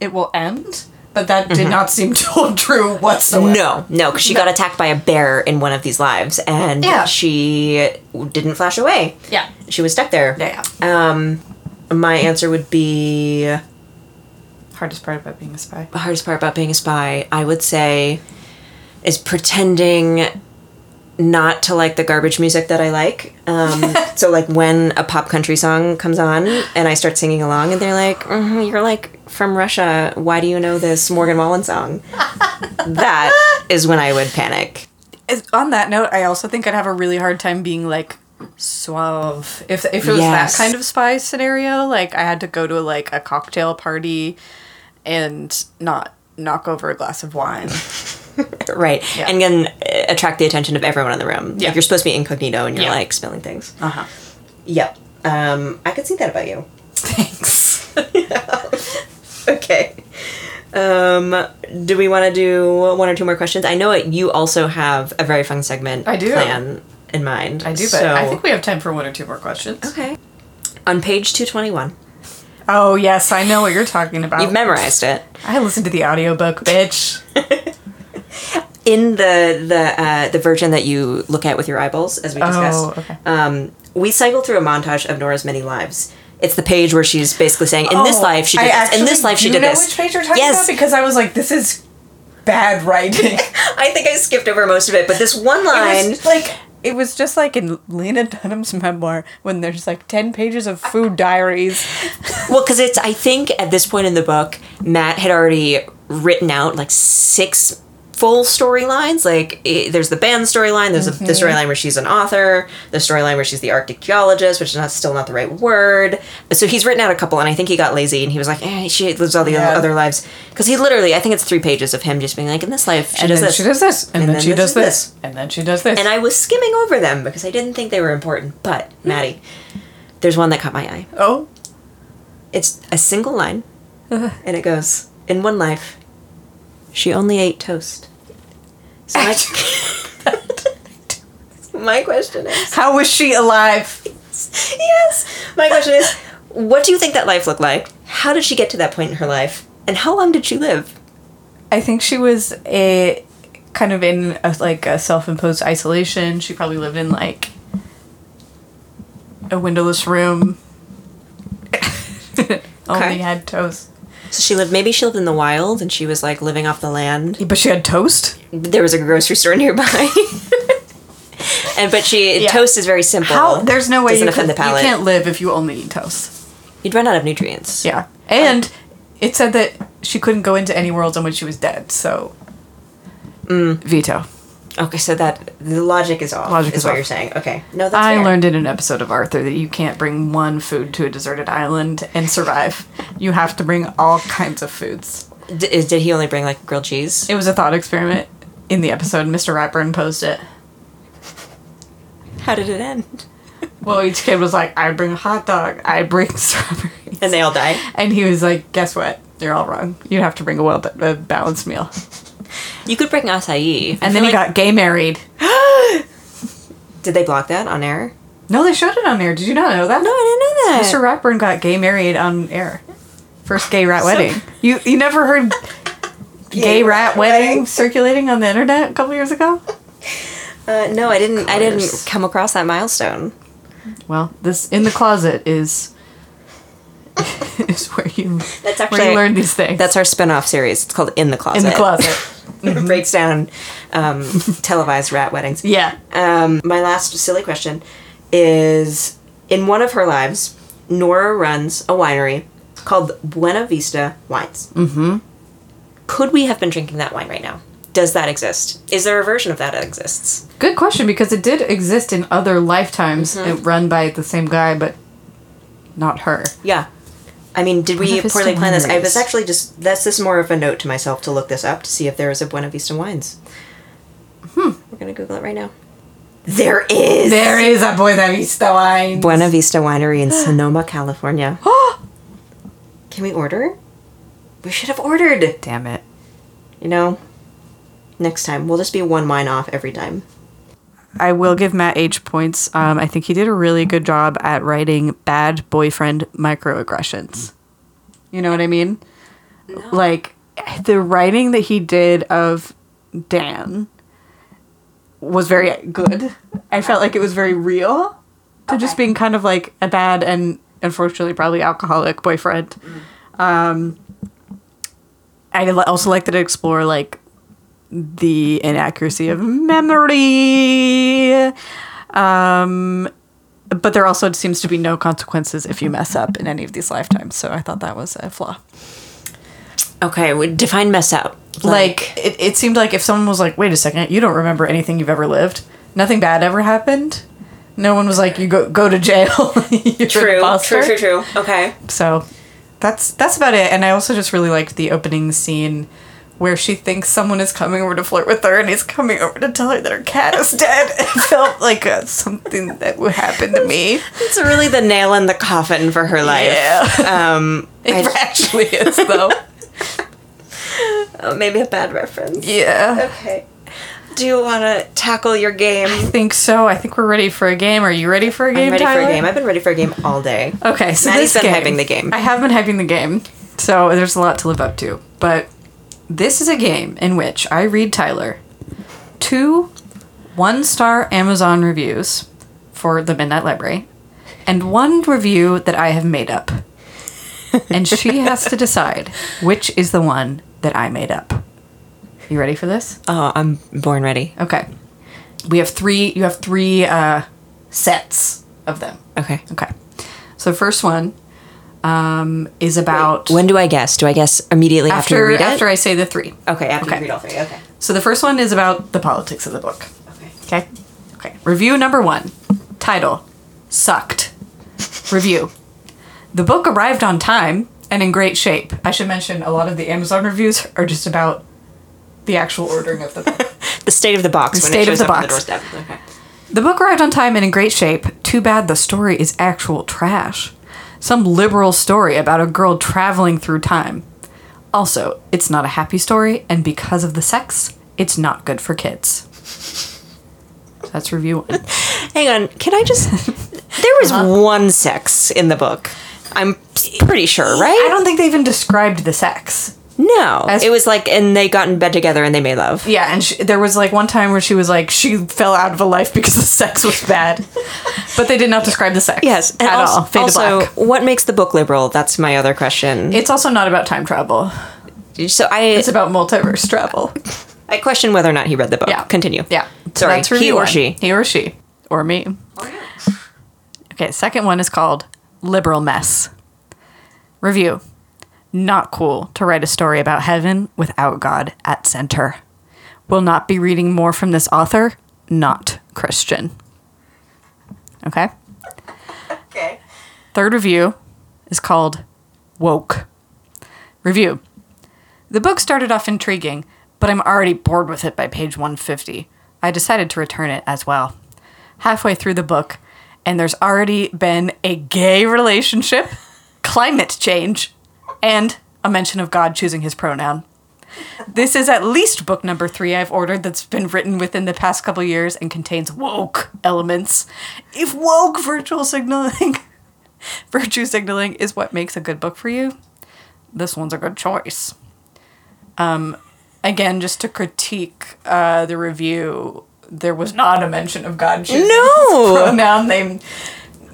it will end. But that did not seem <laughs> to hold true whatsoever. No, no, because she got attacked by a bear in one of these lives, and Yeah. she didn't flash away. Yeah. She was stuck there. Yeah. Um, my answer would be Hardest part about being a spy. the hardest part about being a spy, I would say, is pretending not to like the garbage music that I like. Um, <laughs> so, like, when a pop country song comes on and I start singing along, and they're like, "Mhm, You're like from Russia. Why do you know this Morgan Wallen song? <laughs> that is when I would panic. Is- on that note, I also think I'd have a really hard time being like suave if if it was Yes. that kind of spy scenario. Like I had to go to like a cocktail party and not knock over a glass of wine. <laughs> Right. Yeah. And then attract the attention of everyone in the room. Yeah. Like, you're supposed to be incognito and you're Yeah. like spilling things. Uh huh. Yep. Um, I could see that about you. Thanks. <laughs> Okay. Um, do we want to do one or two more questions? I know it, you also have a very fun segment I do. plan in mind. I do, but so- I think we have time for one or two more questions. Okay. On page 221, Oh yes, I know what you're talking about. you've memorized it. I listened to the audiobook, bitch. <laughs> In the the uh, the version that you look at with your eyeballs, as we discussed, Oh, okay. um, we cycle through a montage of Nora's many lives. It's the page where she's basically saying, "In this Oh, life, she I did this. In this life, she do did know this." Which page you're talking yes, about? Because I was like, this is bad writing. <laughs> I think I skipped over most of it, but this one line. It was like it was just like in Lena Dunham's memoir when there's like ten pages of food diaries. <laughs> Well, because it's, I think at this point in the book, Matt had already written out like six full storylines. Like, i there's the band storyline, there's a, the storyline where she's an author, the storyline where she's the Arctic geologist, which is not, still not the right word. So he's written out a couple, and I think he got lazy and he was like, eh, she lives all the Yeah. other lives. Because he literally, I think it's three pages of him just being like, in this life, she and does then this. she does this, and, then, she this does is this, and then she does this. And I was skimming over them because I didn't think they were important. But, Maddie, there's one that caught my eye. oh, It's a single line, and it goes, "In one life, she only ate toast." So my, <laughs> <laughs> my question is, how was she alive? yes, my question is, what do you think that life looked like? How did she get to that point in her life, and how long did she live? I think she was a kind of in a, like a self-imposed isolation. She probably lived in like a windowless room. <laughs> Only Okay. had toast, So she lived. Maybe she lived in the wild, and she was like living off the land. but she had toast. There was a grocery store <laughs> nearby. and but she Yeah. toast is very simple. How? There's no way Doesn't you, offend could, you can't live if you only eat toast. You'd run out of nutrients. Yeah. And it said that she couldn't go into any worlds in which she was dead, so. Mm. Veto. Okay, so that the logic is off. Logic is, is what off. you're saying. Okay, no, that's I fair. learned in an episode of Arthur that you can't bring one food to a deserted island and survive. You have to bring all kinds of foods. D- is, did he only bring like grilled cheese? It was a thought experiment in the episode. Mr. Ratburn posed it. How did it end? Well, each kid was like, I bring a hot dog, I bring <laughs> strawberries. And they all die. And he was like, guess what? You're all wrong. You have to bring a well a balanced meal. You could bring acai. And then he got gay married. <gasps> Did they block that on air? No, they showed it on air. Did you not know that? No, I didn't know that. Mr. Ratburn got gay married on air. First gay rat wedding. You you never heard <laughs> gay, rat, wedding wedding? circulating on the internet a couple years ago? Uh, no, I didn't. I didn't course. come across that milestone. Well, this in the closet is <laughs> is where you That's where actually you learn these things. That's our spin-off series. It's called In the Closet. in the closet. <laughs> it <laughs> breaks down um, televised rat weddings. Yeah. Um, my last silly question is: In one of her lives, Nora runs a winery called Buena Vista Wines. Mm-hmm. Could we have been drinking that wine right now? Does that exist? Is there a version of that that exists? Good question because it did exist in other lifetimes, Mm-hmm. it run by the same guy, but not her. Yeah. I mean, did we poorly plan this? I was actually just that's this more of a note to myself to look this up to see if there is a Buena Vista Wines. Hmm. We're gonna Google it right now. There is. There is a Buena Vista wine. Buena Vista Winery in Sonoma, California. <gasps> Can we order? We should have ordered. Damn it. You know, next time we'll just be one wine off every time. I will give Matt H points. Um, I think he did a really good job at writing bad boyfriend microaggressions. You know what I mean? Like the writing that he did of Dan was very good. I felt like it was very real to just being kind of like a bad and unfortunately probably alcoholic boyfriend. Um, I also like that it explore like the inaccuracy of memory. Um, but there also seems to be no consequences if you mess up in any of these lifetimes. So I thought that was a flaw. Okay, we define mess up. Like, it, it seemed like if someone was like, wait a second, you don't remember anything you've ever lived, nothing bad ever happened. No one was like, you go go to jail. <laughs> True, true, true, true. Okay. So that's that's about it. And I also just really liked the opening scene where she thinks someone is coming over to flirt with her and he's coming over to tell her that her cat is dead. <laughs> It felt like uh, something that would happen to me. It's really the nail in the coffin for her life. Yeah. Um, <laughs> It I- actually is though. <laughs> oh, maybe a bad reference. Yeah. Okay. Do you want to tackle your game? I think so. I think we're ready for a game. Are you ready for a game? I'm ready for a game. I've been ready for a game all day. Okay, so Maddie's this been game, hyping the game. I have been hyping the game, so there's a lot to live up to. But this is a game in which I read Tyler two one-star Amazon reviews for the Midnight Library, and one review that I have made up, and she <laughs> has to decide which is the one that I made up. You ready for this? Oh, I'm born ready. Okay. We have three. You have three uh, sets of them. Okay. Okay. So first one um, is about When do I guess? Do I guess immediately after, you after read after it? I say the three. okay, after Okay. you read all three. Okay. So the first one is about the politics of the book. Okay. Okay. Okay. Review number one. Title: Sucked. Review. The book arrived on time and in great shape. I should mention a lot of the Amazon reviews are just about the actual ordering of the book. <laughs> The state of the box. when state it of the box. doorstep. Okay. The book arrived on time and in great shape. Too bad the story is actual trash. Some liberal story about a girl traveling through time. Also, it's not a happy story, and because of the sex, it's not good for kids. That's review one. <laughs> Hang on. Can I just? <laughs> there was Uh-huh. one sex in the book. I'm pretty sure, right? I don't think they even described the sex. No, As- it was like, and they got in bed together and they made love. Yeah, and she, there was like one time where she was like she fell out of a life because <laughs> the sex was bad, <laughs> but they did not describe the sex. Yes, and at also, all. Fade to also, black. what makes the book liberal? That's my other question. It's also not about time travel. so I, It's about multiverse travel. <laughs> I question whether or not he read the book. Yeah. Continue. Yeah. So Sorry, that's he or one. she. He or she. or me. Or okay, second one is called Liberal Mess. Review. Not cool to write a story about heaven without God at center. Will not be reading more from this author, not Christian. Okay? Okay. Third review is called Woke. Review. The book started off intriguing, but I'm already bored with it by page 150. I decided to return it as well. Halfway through the book, and there's already been a gay relationship, <laughs> climate change, and a mention of God choosing his pronoun. This is at least book number three I've ordered that's been written within the past couple years and contains woke elements. If woke virtual signaling, <laughs> virtue signaling is what makes a good book for you, this one's a good choice. Um, again, just to critique uh, the review, there was not a mention of God choosing No! his <laughs> pronoun. They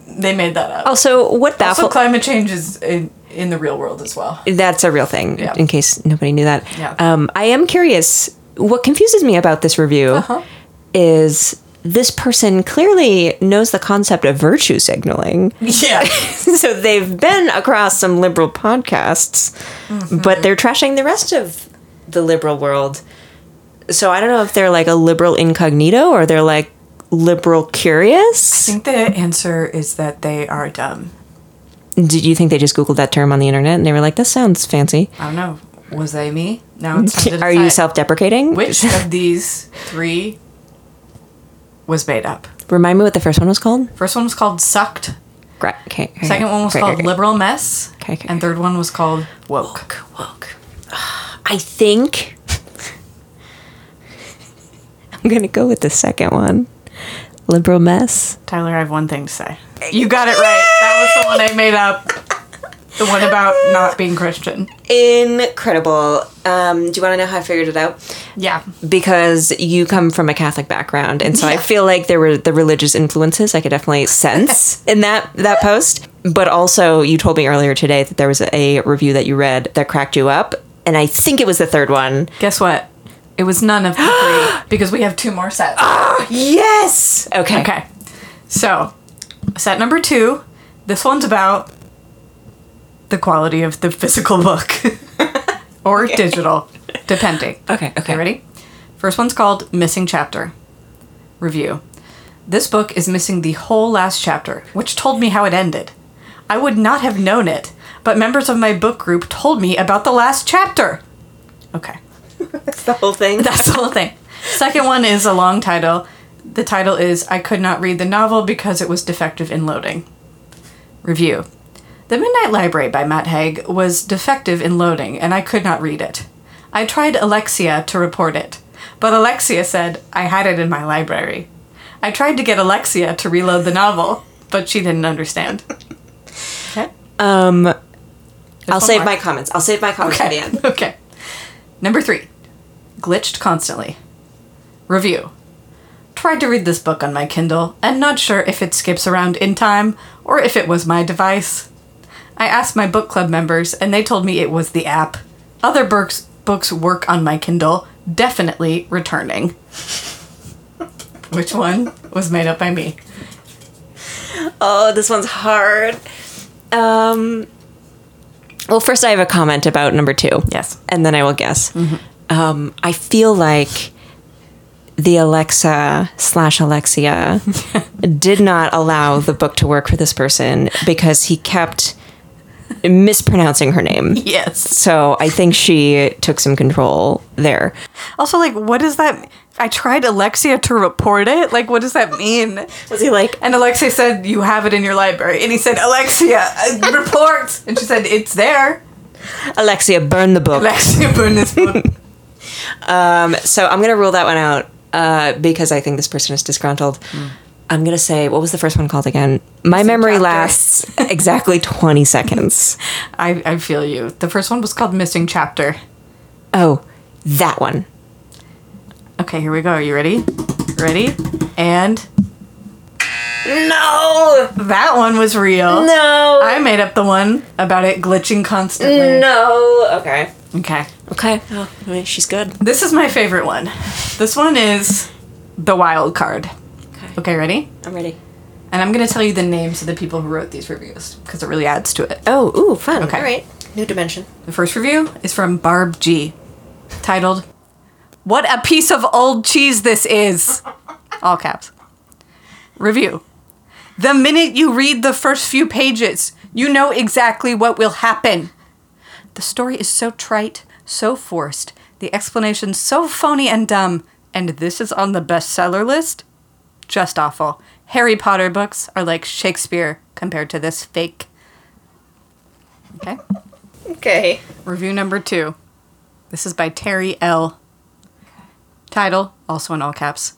they made that up. Also, what also, climate change is in, in the real world as well. That's a real thing, Yeah. in case nobody knew that. Yeah. Um, I am curious. What confuses me about this review Uh-huh. is this person clearly knows the concept of virtue signaling. Yeah. <laughs> so they've been across some liberal podcasts, Mm-hmm. but they're trashing the rest of the liberal world. So I don't know if they're like a liberal incognito or they're like liberal curious. I think the answer is that they are dumb. Did you think they just Googled that term on the internet and they were like, this sounds fancy? I don't know. Was they me? Now it's to Are you self deprecating? Which of these three was made up? Remind me what the first one was called? First one was called Sucked. Great. Okay. okay, Second one was called. Liberal Mess. Okay, okay, And third one was called Woke. Woke. I think <laughs> I'm gonna go with the second one. Liberal mess. Tyler, I have one thing to say. You got it right. That was the one I made up. The one about not being Christian. Incredible. Um, do you want to know how I figured it out? Yeah. Because you come from a Catholic background, and so I feel like there were the religious influences I could definitely sense <laughs> in that that post. But also, you told me earlier today that there was a review that you read that cracked you up, and I think it was the third one. Guess what? It was none of the <gasps> three because we have two more sets. Ah, Yes. Okay. Okay. So, set number two. This one's about the quality of the physical book <laughs> or digital, depending. <laughs> Okay. Okay. Okay, ready? First one's called Missing Chapter. Review. This book is missing the whole last chapter, which told me how it ended. I would not have known it, but members of my book group told me about the last chapter. Okay. <laughs> That's the whole thing. That's the whole thing. Second one is a long title. The title is I Could Not Read the Novel Because It Was Defective in Loading. Review. The Midnight Library by Matt Haig was defective in loading, and I could not read it. I tried Alexia to report it, but Alexia said I had it in my library. I tried to get Alexia to reload the novel, but she didn't understand. Okay. Um, I'll save my comments. I'll save my comments for the end. <laughs> okay. Number three, glitched constantly. Review. Tried to read this book on my Kindle and not sure if it skips around in time or if it was my device. I asked my book club members and they told me it was the app. Other books books work on my Kindle, definitely returning. <laughs> Which one was made up by me? Oh, this one's hard. Um, well, first I have a comment about number two. Yes. And then I will guess. Um, I feel like the Alexa slash Alexia <laughs> did not allow the book to work for this person because he kept mispronouncing her name. Yes. So I think she took some control there. Also, like, what does that? I tried Alexia to report it. Like, what does that mean? Was he like, And Alexia said, "You have it in your library." And he said, "Alexia, uh, report." And she said, "It's there." Alexia, burn the book? Alexia, burn this book. <laughs> Um, so I'm gonna rule that one out uh, because I think this person is disgruntled. I'm gonna say what was the first one called again? My memory chapter. lasts <laughs> exactly 20 seconds. I, I feel you. The first one was called Missing Chapter. Oh, that one. Okay, here we go. Are you ready? Ready? And No, that one was real. no, I made up the one about it glitching constantly. no. Okay, Okay. okay. Oh, I mean, she's good. This is my favorite one. This one is the wild card. Okay. Okay, ready? I'm ready. And I'm going to tell you the names of the people who wrote these reviews because it really adds to it. Oh, ooh, fun. Okay. All right. New dimension. The first review is from Barb G, titled, What a Piece of Old Cheese This Is! All caps. Review. The minute you read the first few pages, you know exactly what will happen. The story is so trite, so forced, the explanation's so phony and dumb, and this is on the bestseller list? Just awful. Harry Potter books are like Shakespeare compared to this fake. Okay. Okay. Review number two. This is by Terry L. Title, also in all caps.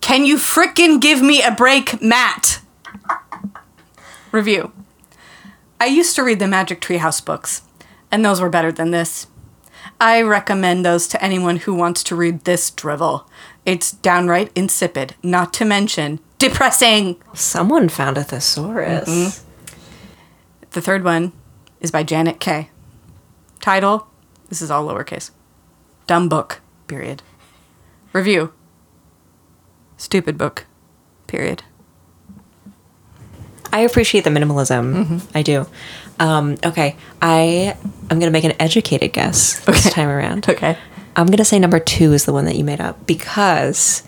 Can you frickin' give me a break, Matt? Review. I used to read the Magic Treehouse books, and those were better than this. I recommend those to anyone who wants to read this drivel. It's downright insipid, not to mention depressing. Someone found a thesaurus. Mm-hmm. The third one is by Janet K. Title, this is all lowercase. Dumb book, period. Review. Stupid book, period. I appreciate the minimalism. Mm-hmm. I do. Um, okay, I I'm gonna make an educated guess this time around. Okay. I'm gonna say number two is the one that you made up because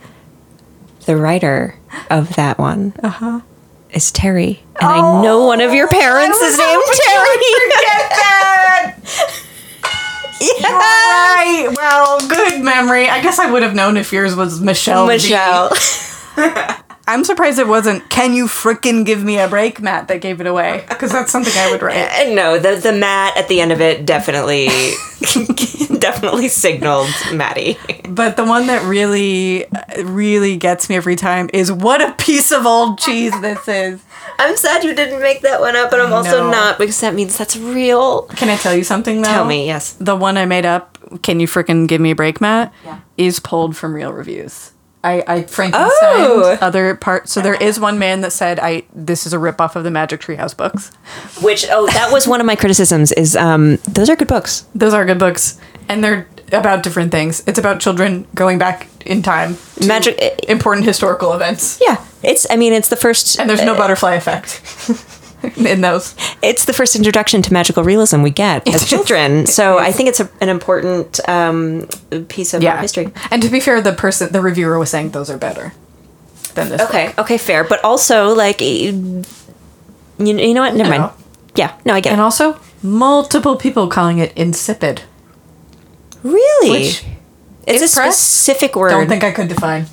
the writer of that one Uh-huh. is Terry, and I know one of your parents is named Terry. <laughs> yeah, Right. Well, good memory. I guess I would have known if yours was Michelle. Michelle. <laughs> I'm surprised it wasn't. Can you frickin' give me a break, Matt? That gave it away because that's something I would write. Uh, <laughs> no, the the Matt at the end of it definitely <laughs> definitely signaled Maddie. <laughs> But the one that really, really gets me every time is what a piece of old cheese this is. I'm sad you didn't make that one up, but I'm also know. not because that means that's real. Can I tell you something though? Tell me, yes. The one I made up, Can You Frickin' Give Me a Break, Matt? Yeah. Is pulled from real reviews. I, I Frankenstein Oh. other parts. So there is one man that said, "I this is a ripoff of the Magic Treehouse books." Which oh, that was one of my criticisms. Is um, those are good books. Those are good books, and they're about different things. It's about children going back in time, to Magic- eh, important historical events, Yeah, it's. I mean, it's the first. and there's no butterfly effect <laughs> <laughs> in those. It's the first introduction to magical realism we get as children. So I think it's a, an important um, piece of our history. And to be fair, the person, the reviewer was saying those are better than this. Okay, book. okay, fair. But also, like, you, you know what? Never mind. know. Yeah, no, I get And it. also, multiple people calling it insipid. Really? Which it's a if pressed, specific word. Don't think I could define.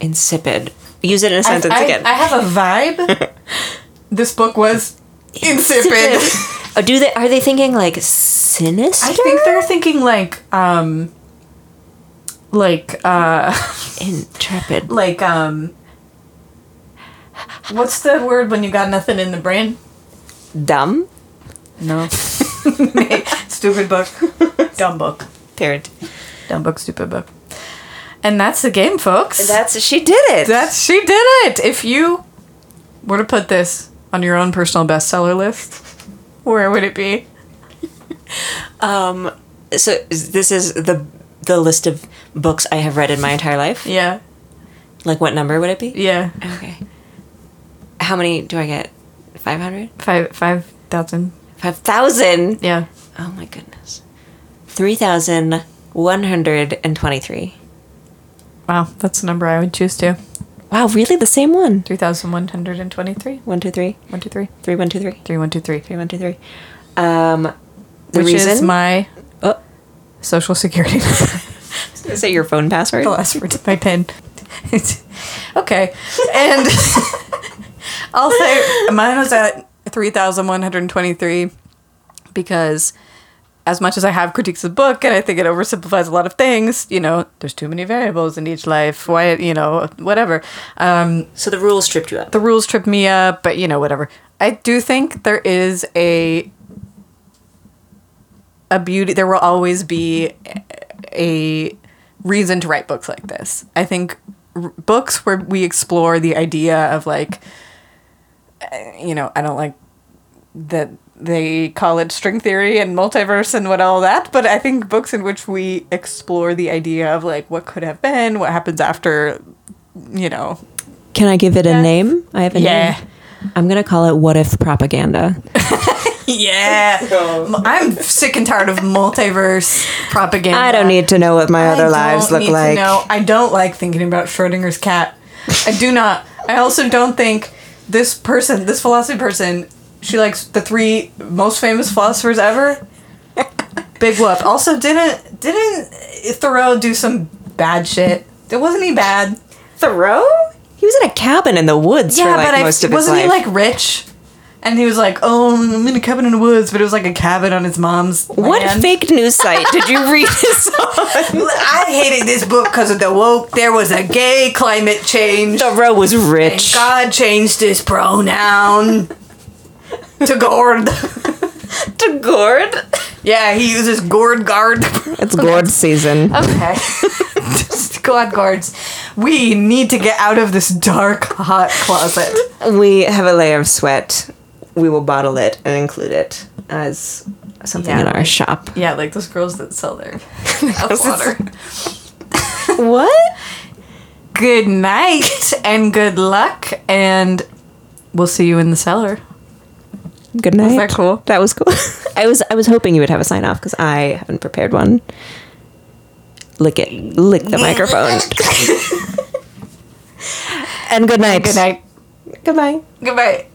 insipid. Use it in a sentence I- again. I have a vibe. <laughs> this book was insipid. <laughs> oh, do they? Are they thinking like sinister? I think they're thinking like, um, like, uh, <laughs> intrepid. like, um, what's the word when you got nothing in the brain? Dumb. No. <laughs> stupid book. Dumb book. Parent. Dumb book, stupid book. And that's the game, folks. That's she did it. That's she did it. If you were to put this on your own personal bestseller list, where would it be? um. So this is the the list of books I have read in my entire life. <laughs> Yeah. Like, what number would it be? Yeah. Okay. How many do I get? Five hundred. Five five thousand. Five thousand. Yeah. Oh my goodness. Three thousand one hundred and twenty-three. Wow, that's the number I would choose too. Wow, really the same one? Three thousand one hundred and twenty-three. One, two, three, One, two, three. three, one, two, three, Three, one, two, three. three, one, two, three. Um, the Which reason is my oh, social security <laughs> is it your phone password? the last word my pin. It's- <laughs> okay. And <laughs> I'll say mine was at 3,123 because as much as I have critiques of the book and I think it oversimplifies a lot of things, you know, there's too many variables in each life. Why, you know, whatever. Um, So the rules tripped you up. the rules tripped me up, but you know, whatever. I do think there is a a beauty. There will always be a reason to write books like this. I think r- books where we explore the idea of like, uh, you know, I don't like that they call it string theory and multiverse and what all that, but I think books in which we explore the idea of like what could have been, what happens after, you know, Can I give it a name? I have a Yeah. name. I'm gonna call it "What If Propaganda." <laughs> Yeah. <laughs> I'm sick and tired of multiverse propaganda. I don't need to know what my I other lives look like. know. I don't like thinking about Schrodinger's cat. I do not. I also don't think this person, this philosophy person, she likes the three most famous philosophers ever. Big whoop. Also, didn't didn't Thoreau do some bad shit? Wasn't he bad? Thoreau? He was in a cabin in the woods for like but I, of his wasn't life. he like rich? And he was like, "Oh, I'm in a cabin in the woods," but it was like a cabin on his mom's. what land. fake news site did you read this <laughs> on? I hated this book because of the woke. There was a gay climate change. Thoreau was rich. God changed his pronoun to gourd. to gourd. yeah, he uses gourd guard. It's gourd <laughs> season. Okay. <laughs> God guards. We need to get out of this dark, hot closet. We have a layer of sweat. We will bottle it and include it as something Yeah, in our like- shop. Yeah, like those girls that sell their <laughs> water. What? good night and good luck, and we'll see you in the cellar. Good night. that cool? That was cool. <laughs> I was I was hoping you would have a sign off because I haven't prepared one. Lick it. Lick the microphone. <laughs> and good night. Good night. Goodbye. Goodbye.